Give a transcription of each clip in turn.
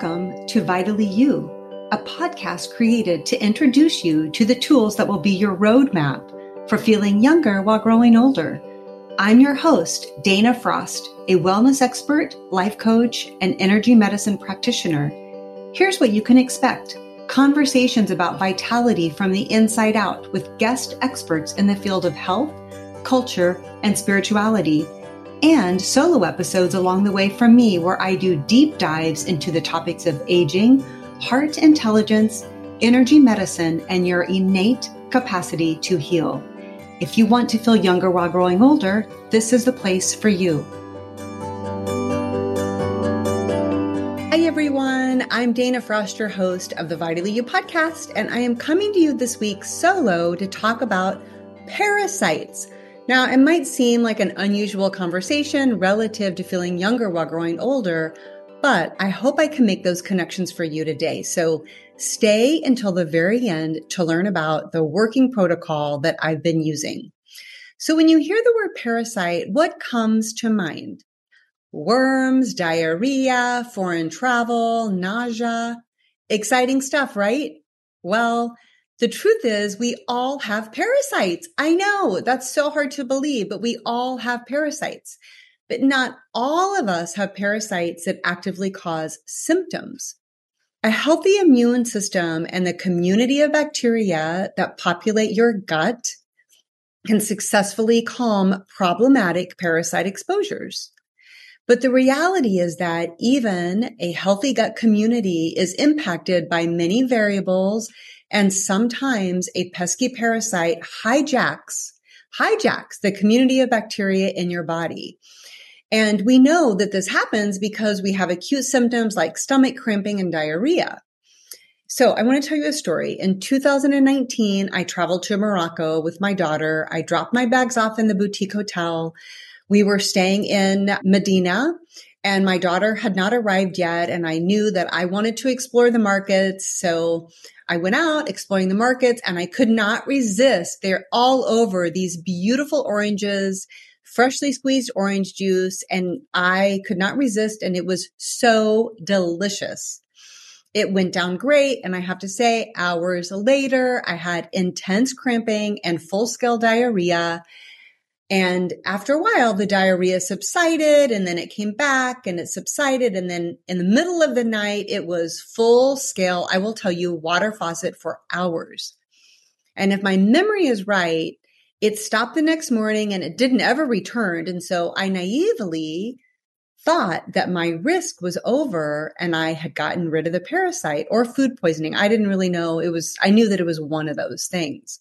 Welcome to Vitally You, a podcast created to introduce you to the tools that will be your roadmap for feeling younger while growing older. I'm your host, Dana Frost, a wellness expert, life coach, and energy medicine practitioner. Here's what you can expect conversations about vitality from the inside out with guest experts in the field of health, culture, and spirituality and solo episodes along the way from me where I do deep dives into the topics of aging, heart intelligence, energy medicine, and your innate capacity to heal. If you want to feel younger while growing older, this is the place for you. Hi, everyone. I'm Dana Frost, your host of the Vitally You podcast, and I am coming to you this week solo to talk about parasites now, it might seem like an unusual conversation relative to feeling younger while growing older, but I hope I can make those connections for you today. So stay until the very end to learn about the working protocol that I've been using. So when you hear the word parasite, what comes to mind? Worms, diarrhea, foreign travel, nausea. Exciting stuff, right? Well, the truth is we all have parasites. I know that's so hard to believe, but we all have parasites. But not all of us have parasites that actively cause symptoms. A healthy immune system and the community of bacteria that populate your gut can successfully calm problematic parasite exposures. But the reality is that even a healthy gut community is impacted by many variables and sometimes a pesky parasite hijacks, hijacks the community of bacteria in your body. And we know that this happens because we have acute symptoms like stomach cramping and diarrhea. So I want to tell you a story. In 2019, I traveled to Morocco with my daughter. I dropped my bags off in the boutique hotel. We were staying in Medina and my daughter had not arrived yet. And I knew that I wanted to explore the markets. So I went out exploring the markets and I could not resist. They're all over these beautiful oranges, freshly squeezed orange juice, and I could not resist. And it was so delicious. It went down great. And I have to say, hours later, I had intense cramping and full scale diarrhea. And after a while, the diarrhea subsided and then it came back and it subsided. And then in the middle of the night, it was full scale. I will tell you water faucet for hours. And if my memory is right, it stopped the next morning and it didn't ever return. And so I naively thought that my risk was over and I had gotten rid of the parasite or food poisoning. I didn't really know it was, I knew that it was one of those things.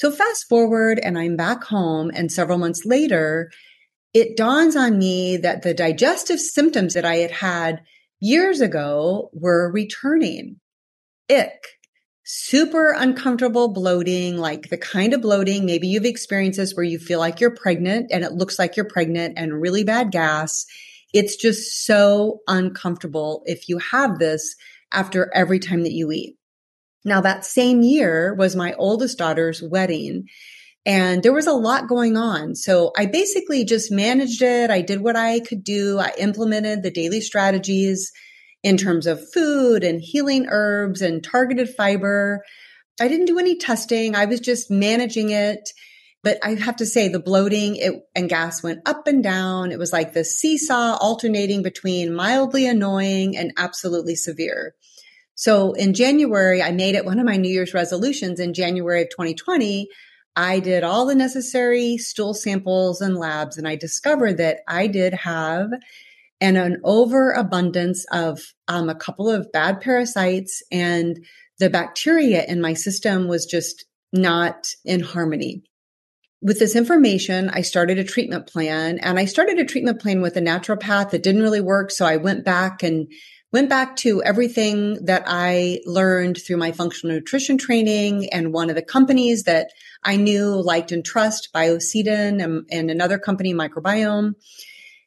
So fast forward and I'm back home and several months later, it dawns on me that the digestive symptoms that I had had years ago were returning. Ick, super uncomfortable bloating, like the kind of bloating, maybe you've experienced this where you feel like you're pregnant and it looks like you're pregnant and really bad gas. It's just so uncomfortable if you have this after every time that you eat. Now, that same year was my oldest daughter's wedding. And there was a lot going on. So I basically just managed it. I did what I could do. I implemented the daily strategies in terms of food and healing herbs and targeted fiber. I didn't do any testing. I was just managing it. But I have to say the bloating it, and gas went up and down. It was like the seesaw alternating between mildly annoying and absolutely severe. So in January, I made it one of my New Year's resolutions in January of 2020. I did all the necessary stool samples and labs, and I discovered that I did have an, an overabundance of um, a couple of bad parasites, and the bacteria in my system was just not in harmony. With this information, I started a treatment plan, and I started a treatment plan with a naturopath that didn't really work. So I went back and went back to everything that I learned through my functional nutrition training and one of the companies that I knew, liked, and trust, Biocidin and, um, and another company, Microbiome.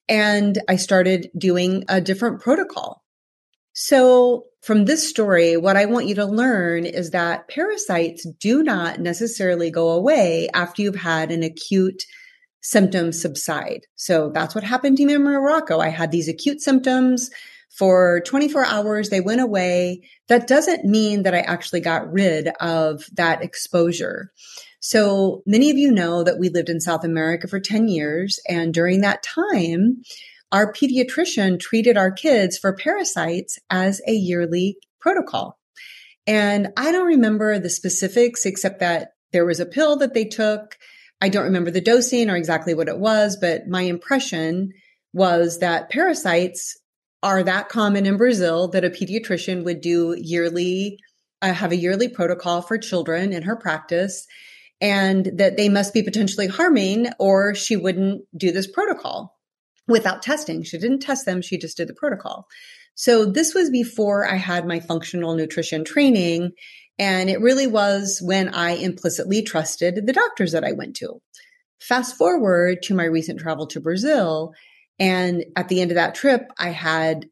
And I started doing a different protocol. So from this story, what I want you to learn is that parasites do not necessarily go away after you've had an acute symptom subside. So that's what happened to me in Morocco. I had these acute symptoms For 24 hours, they went away. That doesn't mean that I actually got rid of that exposure. So many of you know that we lived in South America for 10 years. And during that time, our pediatrician treated our kids for parasites as a yearly protocol. And I don't remember the specifics except that there was a pill that they took. I don't remember the dosing or exactly what it was, but my impression was that parasites are that common in Brazil that a pediatrician would do yearly, uh, have a yearly protocol for children in her practice, and that they must be potentially harming, or she wouldn't do this protocol without testing. She didn't test them, she just did the protocol. So this was before I had my functional nutrition training. And it really was when I implicitly trusted the doctors that I went to. Fast forward to my recent travel to Brazil, and at the end of that trip, I had,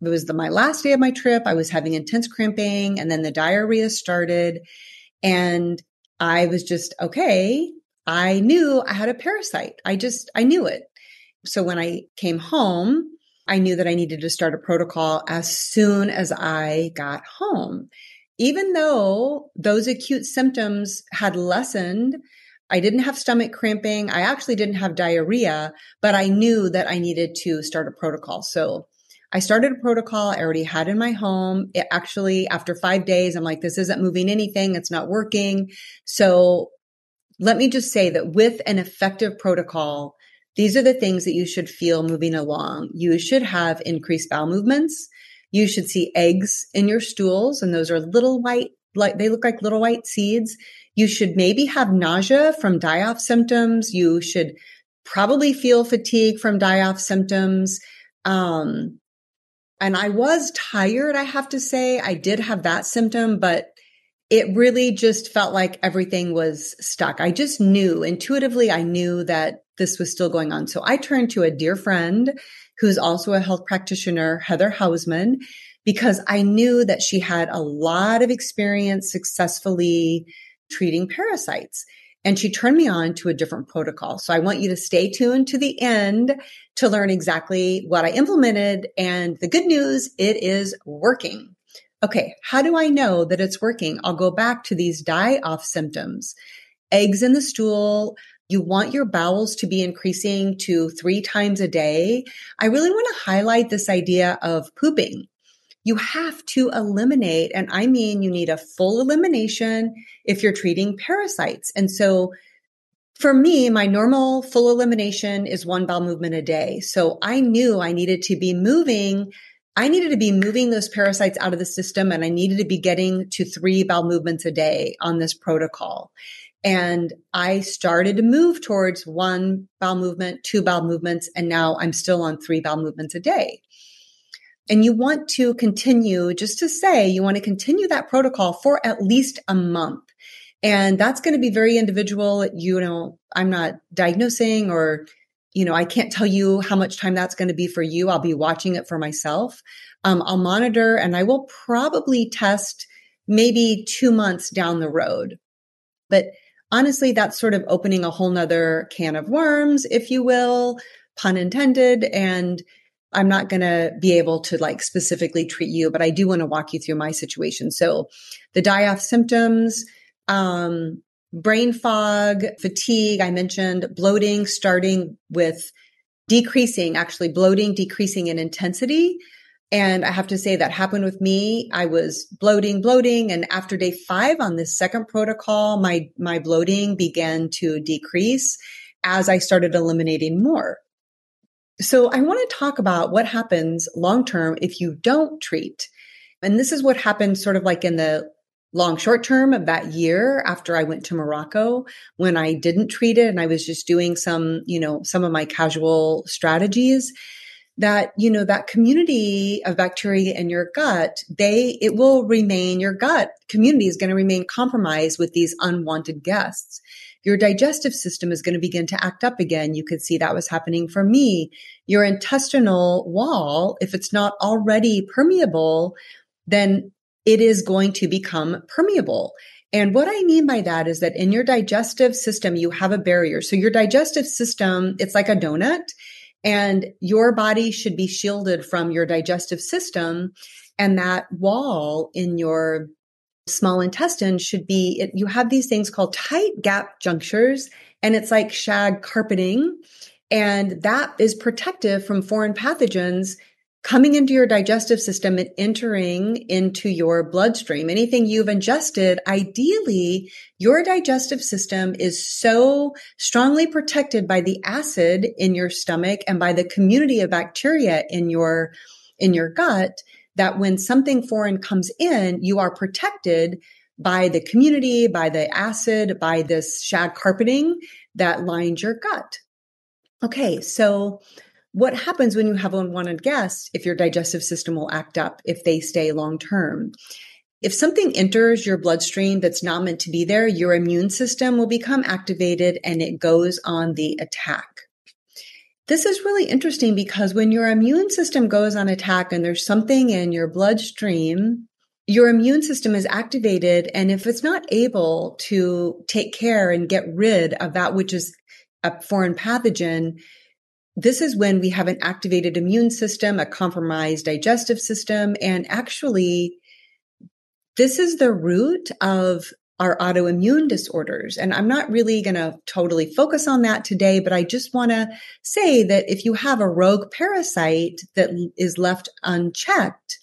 it was the, my last day of my trip. I was having intense cramping and then the diarrhea started. And I was just, okay, I knew I had a parasite. I just, I knew it. So when I came home, I knew that I needed to start a protocol as soon as I got home. Even though those acute symptoms had lessened, I didn't have stomach cramping. I actually didn't have diarrhea, but I knew that I needed to start a protocol. So I started a protocol I already had in my home. It actually, after five days, I'm like, this isn't moving anything. It's not working. So let me just say that with an effective protocol, these are the things that you should feel moving along. You should have increased bowel movements. You should see eggs in your stools, and those are little white, like they look like little white seeds. You should maybe have nausea from die off symptoms. You should probably feel fatigue from die off symptoms. Um, and I was tired, I have to say. I did have that symptom, but it really just felt like everything was stuck. I just knew intuitively, I knew that this was still going on. So I turned to a dear friend who's also a health practitioner, Heather Hausman, because I knew that she had a lot of experience successfully treating parasites. And she turned me on to a different protocol. So I want you to stay tuned to the end to learn exactly what I implemented. And the good news, it is working. Okay. How do I know that it's working? I'll go back to these die off symptoms. Eggs in the stool. You want your bowels to be increasing to three times a day. I really want to highlight this idea of pooping you have to eliminate, and I mean, you need a full elimination if you're treating parasites. And so for me, my normal full elimination is one bowel movement a day. So I knew I needed to be moving. I needed to be moving those parasites out of the system and I needed to be getting to three bowel movements a day on this protocol. And I started to move towards one bowel movement, two bowel movements, and now I'm still on three bowel movements a day and you want to continue, just to say, you want to continue that protocol for at least a month. And that's going to be very individual. You know, I'm not diagnosing or, you know, I can't tell you how much time that's going to be for you. I'll be watching it for myself. Um, I'll monitor and I will probably test maybe two months down the road. But honestly, that's sort of opening a whole nother can of worms, if you will, pun intended. And I'm not going to be able to like specifically treat you, but I do want to walk you through my situation. So the die off symptoms, um, brain fog, fatigue, I mentioned bloating, starting with decreasing, actually bloating, decreasing in intensity. And I have to say that happened with me. I was bloating, bloating. And after day five on this second protocol, my, my bloating began to decrease as I started eliminating more. So I want to talk about what happens long term if you don't treat. And this is what happened sort of like in the long short term of that year after I went to Morocco when I didn't treat it and I was just doing some, you know, some of my casual strategies that, you know, that community of bacteria in your gut, they, it will remain, your gut community is going to remain compromised with these unwanted guests your digestive system is going to begin to act up again. You could see that was happening for me. Your intestinal wall, if it's not already permeable, then it is going to become permeable. And what I mean by that is that in your digestive system, you have a barrier. So your digestive system, it's like a donut And your body should be shielded from your digestive system. And that wall in your small intestine should be, it, you have these things called tight gap junctures, and it's like shag carpeting. And that is protective from foreign pathogens coming into your digestive system and entering into your bloodstream. Anything you've ingested, ideally, your digestive system is so strongly protected by the acid in your stomach and by the community of bacteria in your, in your gut that when something foreign comes in, you are protected by the community, by the acid, by this shag carpeting that lines your gut. Okay, so what happens when you have unwanted guests if your digestive system will act up if they stay long term? If something enters your bloodstream that's not meant to be there, your immune system will become activated and it goes on the attack. This is really interesting because when your immune system goes on attack and there's something in your bloodstream, your immune system is activated. And if it's not able to take care and get rid of that which is a foreign pathogen, this is when we have an activated immune system, a compromised digestive system, and actually, this is the root of our autoimmune disorders. And I'm not really going to totally focus on that today, but I just want to say that if you have a rogue parasite that is left unchecked,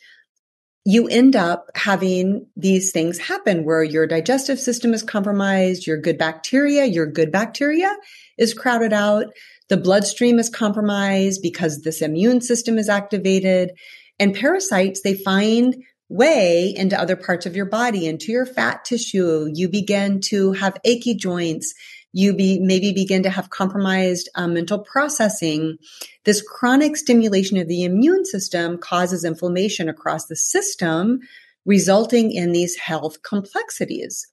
you end up having these things happen where your digestive system is compromised, your good bacteria, your good bacteria is crowded out, the bloodstream is compromised because this immune system is activated. And parasites, they find way into other parts of your body, into your fat tissue. You begin to have achy joints. You be, maybe begin to have compromised um, mental processing. This chronic stimulation of the immune system causes inflammation across the system, resulting in these health complexities.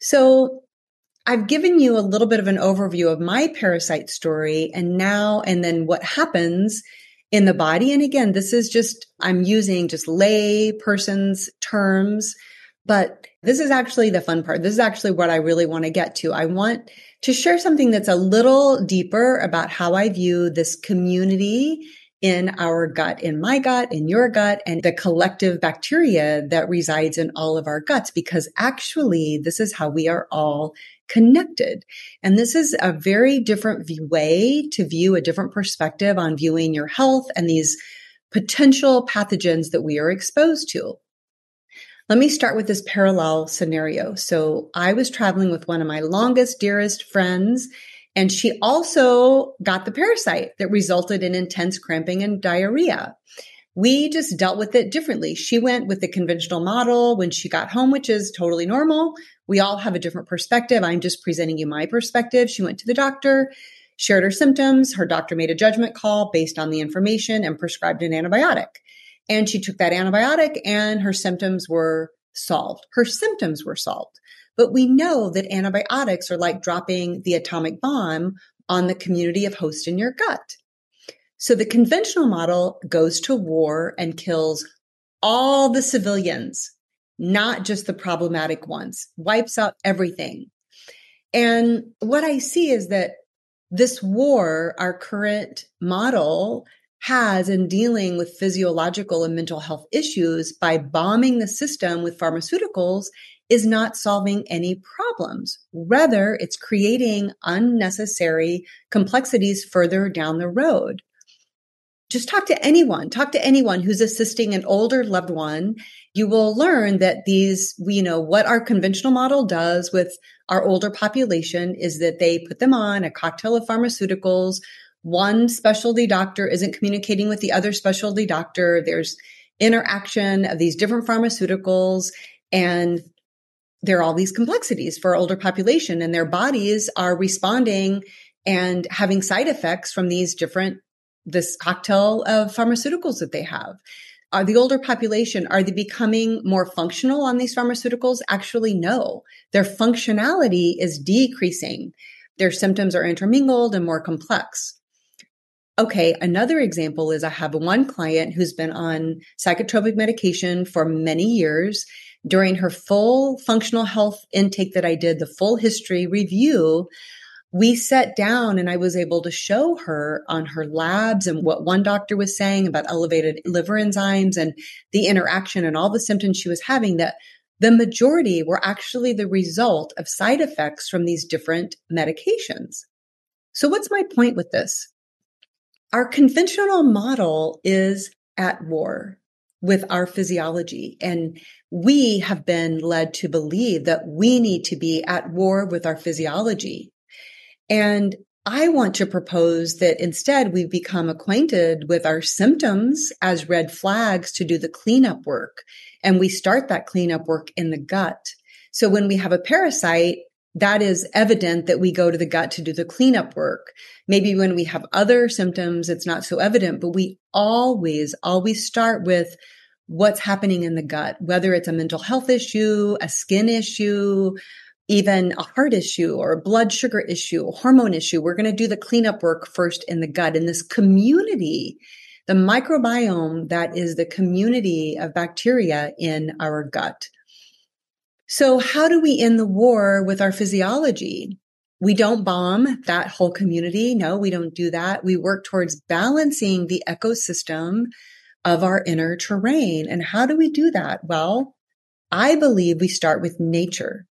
So I've given you a little bit of an overview of my parasite story and now and then what happens in the body. And again, this is just, I'm using just lay person's terms, but this is actually the fun part. This is actually what I really want to get to. I want to share something that's a little deeper about how I view this community in our gut, in my gut, in your gut, and the collective bacteria that resides in all of our guts, because actually this is how we are all connected. And this is a very different way to view a different perspective on viewing your health and these potential pathogens that we are exposed to. Let me start with this parallel scenario. So I was traveling with one of my longest, dearest friends, and she also got the parasite that resulted in intense cramping and diarrhea. We just dealt with it differently. She went with the conventional model when she got home, which is totally normal. We all have a different perspective. I'm just presenting you my perspective. She went to the doctor, shared her symptoms. Her doctor made a judgment call based on the information and prescribed an antibiotic. And she took that antibiotic and her symptoms were solved. Her symptoms were solved. But we know that antibiotics are like dropping the atomic bomb on the community of host in your gut. So the conventional model goes to war and kills all the civilians not just the problematic ones, wipes out everything. And what I see is that this war, our current model has in dealing with physiological and mental health issues by bombing the system with pharmaceuticals is not solving any problems. Rather, it's creating unnecessary complexities further down the road just talk to anyone, talk to anyone who's assisting an older loved one. You will learn that these, you know, what our conventional model does with our older population is that they put them on a cocktail of pharmaceuticals. One specialty doctor isn't communicating with the other specialty doctor. There's interaction of these different pharmaceuticals and there are all these complexities for older population and their bodies are responding and having side effects from these different this cocktail of pharmaceuticals that they have. Are the older population, are they becoming more functional on these pharmaceuticals? Actually, no. Their functionality is decreasing. Their symptoms are intermingled and more complex. Okay, another example is I have one client who's been on psychotropic medication for many years. During her full functional health intake that I did, the full history review, we sat down and I was able to show her on her labs and what one doctor was saying about elevated liver enzymes and the interaction and all the symptoms she was having that the majority were actually the result of side effects from these different medications. So what's my point with this? Our conventional model is at war with our physiology. And we have been led to believe that we need to be at war with our physiology. And I want to propose that instead we become acquainted with our symptoms as red flags to do the cleanup work. And we start that cleanup work in the gut. So when we have a parasite, that is evident that we go to the gut to do the cleanup work. Maybe when we have other symptoms, it's not so evident, but we always, always start with what's happening in the gut, whether it's a mental health issue, a skin issue, even a heart issue or a blood sugar issue, a hormone issue. We're going to do the cleanup work first in the gut. In this community, the microbiome that is the community of bacteria in our gut. So how do we end the war with our physiology? We don't bomb that whole community. No, we don't do that. We work towards balancing the ecosystem of our inner terrain. And how do we do that? Well, I believe we start with nature.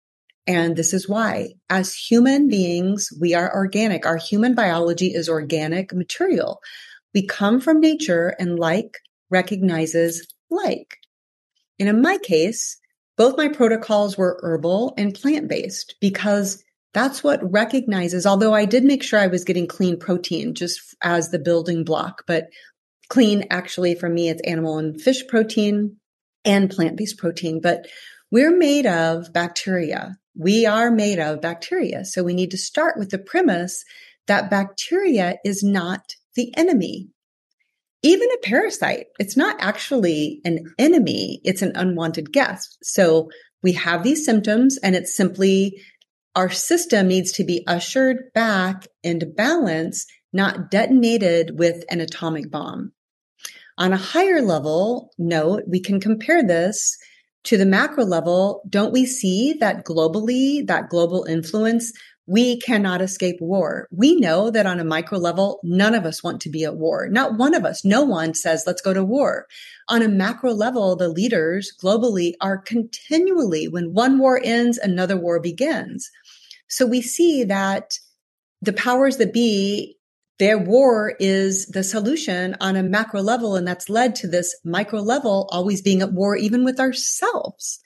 And this is why as human beings, we are organic. Our human biology is organic material. We come from nature and like recognizes like. And in my case, both my protocols were herbal and plant based because that's what recognizes, although I did make sure I was getting clean protein just as the building block, but clean actually for me, it's animal and fish protein and plant based protein. But we're made of bacteria. We are made of bacteria. So we need to start with the premise that bacteria is not the enemy even a parasite, it's not actually an enemy. It's an unwanted guest. So we have these symptoms and it's simply our system needs to be ushered back into balance, not detonated with an atomic bomb. On a higher level note, we can compare this to the macro level. Don't we see that globally, that global influence we cannot escape war. We know that on a micro level, none of us want to be at war. Not one of us. No one says, let's go to war. On a macro level, the leaders globally are continually, when one war ends, another war begins. So we see that the powers that be, their war is the solution on a macro level. And that's led to this micro level always being at war, even with ourselves.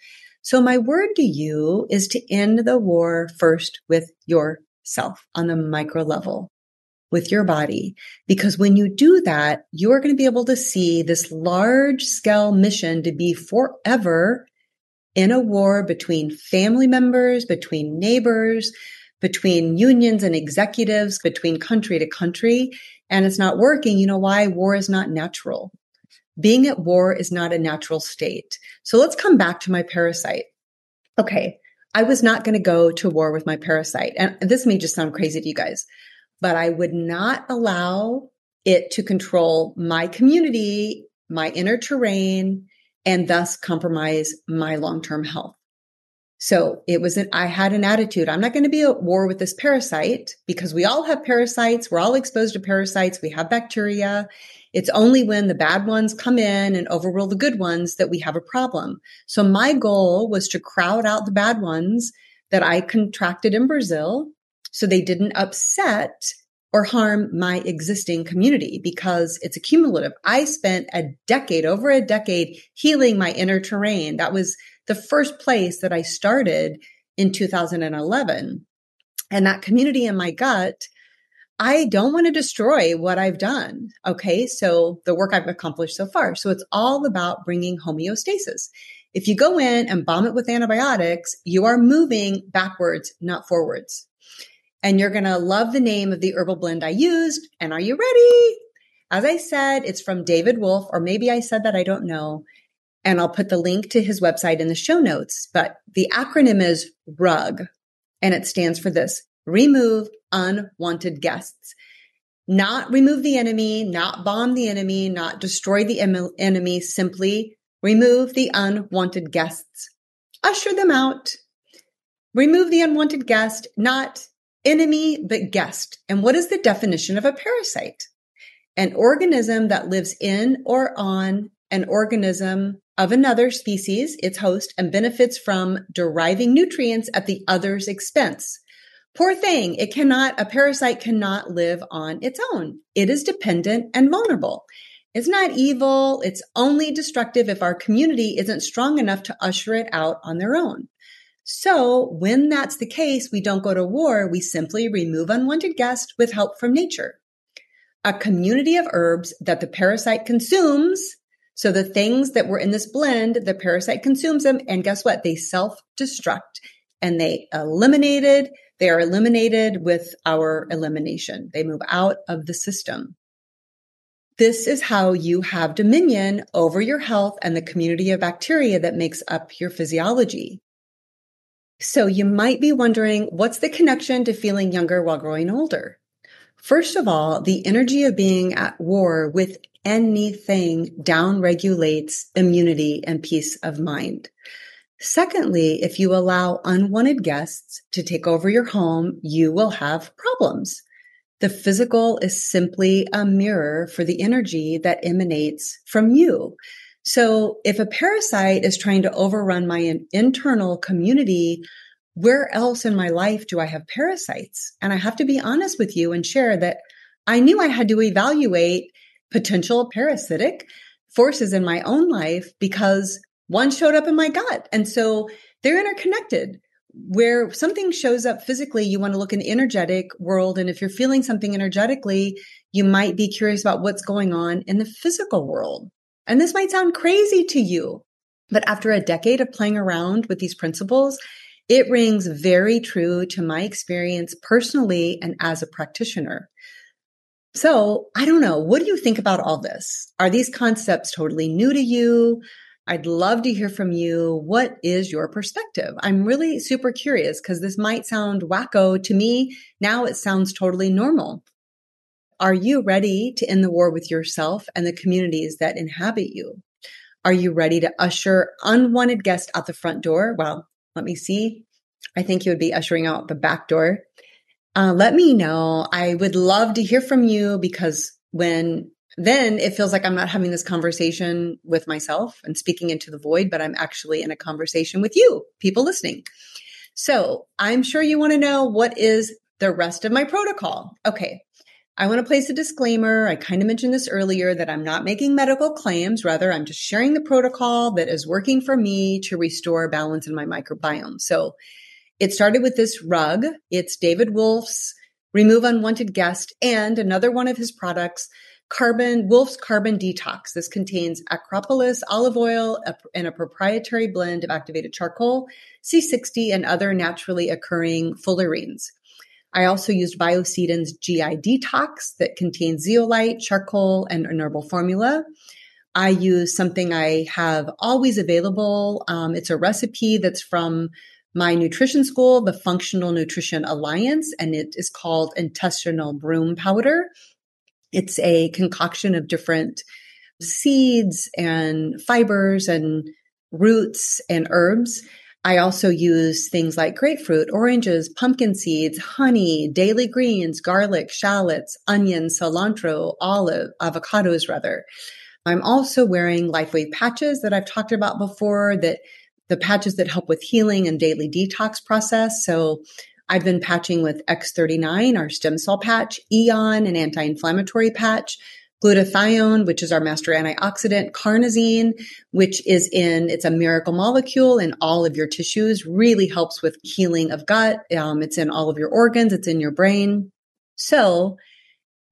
So my word to you is to end the war first with yourself on the micro level with your body. Because when you do that, you're going to be able to see this large scale mission to be forever in a war between family members, between neighbors, between unions and executives, between country to country. And it's not working. You know why? War is not natural being at war is not a natural state. So let's come back to my parasite. Okay. I was not going to go to war with my parasite. And this may just sound crazy to you guys, but I would not allow it to control my community, my inner terrain, and thus compromise my long-term health. So it was an, I had an attitude. I'm not going to be at war with this parasite because we all have parasites. We're all exposed to parasites. We have bacteria it's only when the bad ones come in and overrule the good ones that we have a problem. So my goal was to crowd out the bad ones that I contracted in Brazil so they didn't upset or harm my existing community because it's accumulative. I spent a decade, over a decade healing my inner terrain. That was the first place that I started in 2011. And that community in my gut I don't want to destroy what I've done. Okay. So the work I've accomplished so far. So it's all about bringing homeostasis. If you go in and bomb it with antibiotics, you are moving backwards, not forwards. And you're going to love the name of the herbal blend I used. And are you ready? As I said, it's from David Wolfe, or maybe I said that I don't know. And I'll put the link to his website in the show notes. But the acronym is RUG, and it stands for this remove unwanted guests. Not remove the enemy, not bomb the enemy, not destroy the em- enemy, simply remove the unwanted guests. Usher them out. Remove the unwanted guest, not enemy, but guest. And what is the definition of a parasite? An organism that lives in or on an organism of another species, its host, and benefits from deriving nutrients at the other's expense. Poor thing. It cannot, a parasite cannot live on its own. It is dependent and vulnerable. It's not evil. It's only destructive if our community isn't strong enough to usher it out on their own. So when that's the case, we don't go to war. We simply remove unwanted guests with help from nature. A community of herbs that the parasite consumes. So the things that were in this blend, the parasite consumes them. And guess what? They self destruct and they eliminated they are eliminated with our elimination. They move out of the system. This is how you have dominion over your health and the community of bacteria that makes up your physiology. So you might be wondering, what's the connection to feeling younger while growing older? First of all, the energy of being at war with anything downregulates immunity and peace of mind. Secondly, if you allow unwanted guests to take over your home, you will have problems. The physical is simply a mirror for the energy that emanates from you. So if a parasite is trying to overrun my internal community, where else in my life do I have parasites? And I have to be honest with you and share that I knew I had to evaluate potential parasitic forces in my own life because one showed up in my gut. And so they're interconnected. Where something shows up physically, you want to look in the energetic world. And if you're feeling something energetically, you might be curious about what's going on in the physical world. And this might sound crazy to you, but after a decade of playing around with these principles, it rings very true to my experience personally and as a practitioner. So I don't know. What do you think about all this? Are these concepts totally new to you? I'd love to hear from you. What is your perspective? I'm really super curious because this might sound wacko to me. Now it sounds totally normal. Are you ready to end the war with yourself and the communities that inhabit you? Are you ready to usher unwanted guests out the front door? Well, let me see. I think you would be ushering out the back door. Uh, let me know. I would love to hear from you because when then it feels like I'm not having this conversation with myself and speaking into the void, but I'm actually in a conversation with you, people listening. So I'm sure you want to know what is the rest of my protocol. Okay. I want to place a disclaimer. I kind of mentioned this earlier that I'm not making medical claims. Rather, I'm just sharing the protocol that is working for me to restore balance in my microbiome. So it started with this rug. It's David Wolfe's Remove Unwanted Guest and another one of his products carbon, Wolf's Carbon Detox. This contains Acropolis olive oil and a proprietary blend of activated charcoal, C60, and other naturally occurring fullerenes. I also used Biocidin's GI Detox that contains zeolite, charcoal, and an herbal formula. I use something I have always available. Um, it's a recipe that's from my nutrition school, the Functional Nutrition Alliance, and it is called intestinal broom powder. It's a concoction of different seeds and fibers and roots and herbs. I also use things like grapefruit, oranges, pumpkin seeds, honey, daily greens, garlic, shallots, onion, cilantro, olive, avocados rather. I'm also wearing LifeWave patches that I've talked about before that the patches that help with healing and daily detox process. So I've been patching with X39, our stem cell patch, Aeon, an anti inflammatory patch, glutathione, which is our master antioxidant, carnosine, which is in, it's a miracle molecule in all of your tissues, really helps with healing of gut. Um, it's in all of your organs, it's in your brain. So,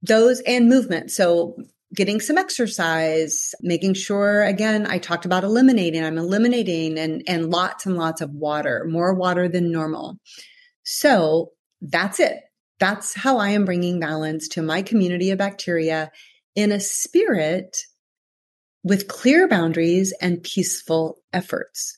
those and movement. So, getting some exercise, making sure again, I talked about eliminating, I'm eliminating and, and lots and lots of water, more water than normal. So that's it. That's how I am bringing balance to my community of bacteria in a spirit with clear boundaries and peaceful efforts.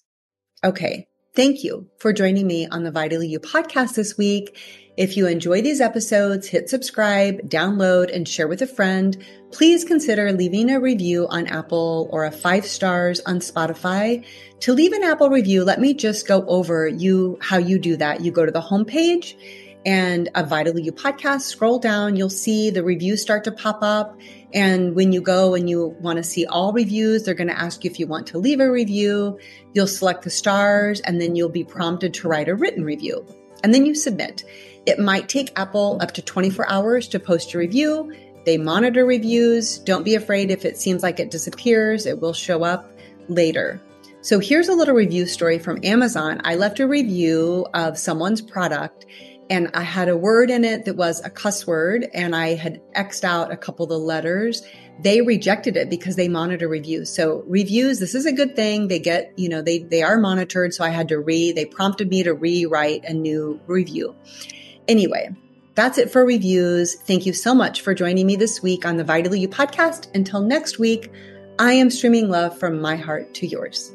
Okay. Thank you for joining me on the Vitally You podcast this week. If you enjoy these episodes, hit subscribe, download, and share with a friend. Please consider leaving a review on Apple or a five stars on Spotify. To leave an Apple review, let me just go over you how you do that. You go to the homepage and a Vitally You podcast, scroll down, you'll see the reviews start to pop up. And when you go and you want to see all reviews, they're going to ask you if you want to leave a review. You'll select the stars and then you'll be prompted to write a written review. And then you submit. It might take Apple up to 24 hours to post a review. They monitor reviews. Don't be afraid if it seems like it disappears, it will show up later. So here's a little review story from Amazon. I left a review of someone's product and I had a word in it that was a cuss word and I had X'd out a couple of the letters. They rejected it because they monitor reviews. So reviews, this is a good thing. They get, you know, they, they are monitored. So I had to re, they prompted me to rewrite a new review. Anyway, that's it for reviews. Thank you so much for joining me this week on the Vitally You podcast. Until next week, I am streaming love from my heart to yours.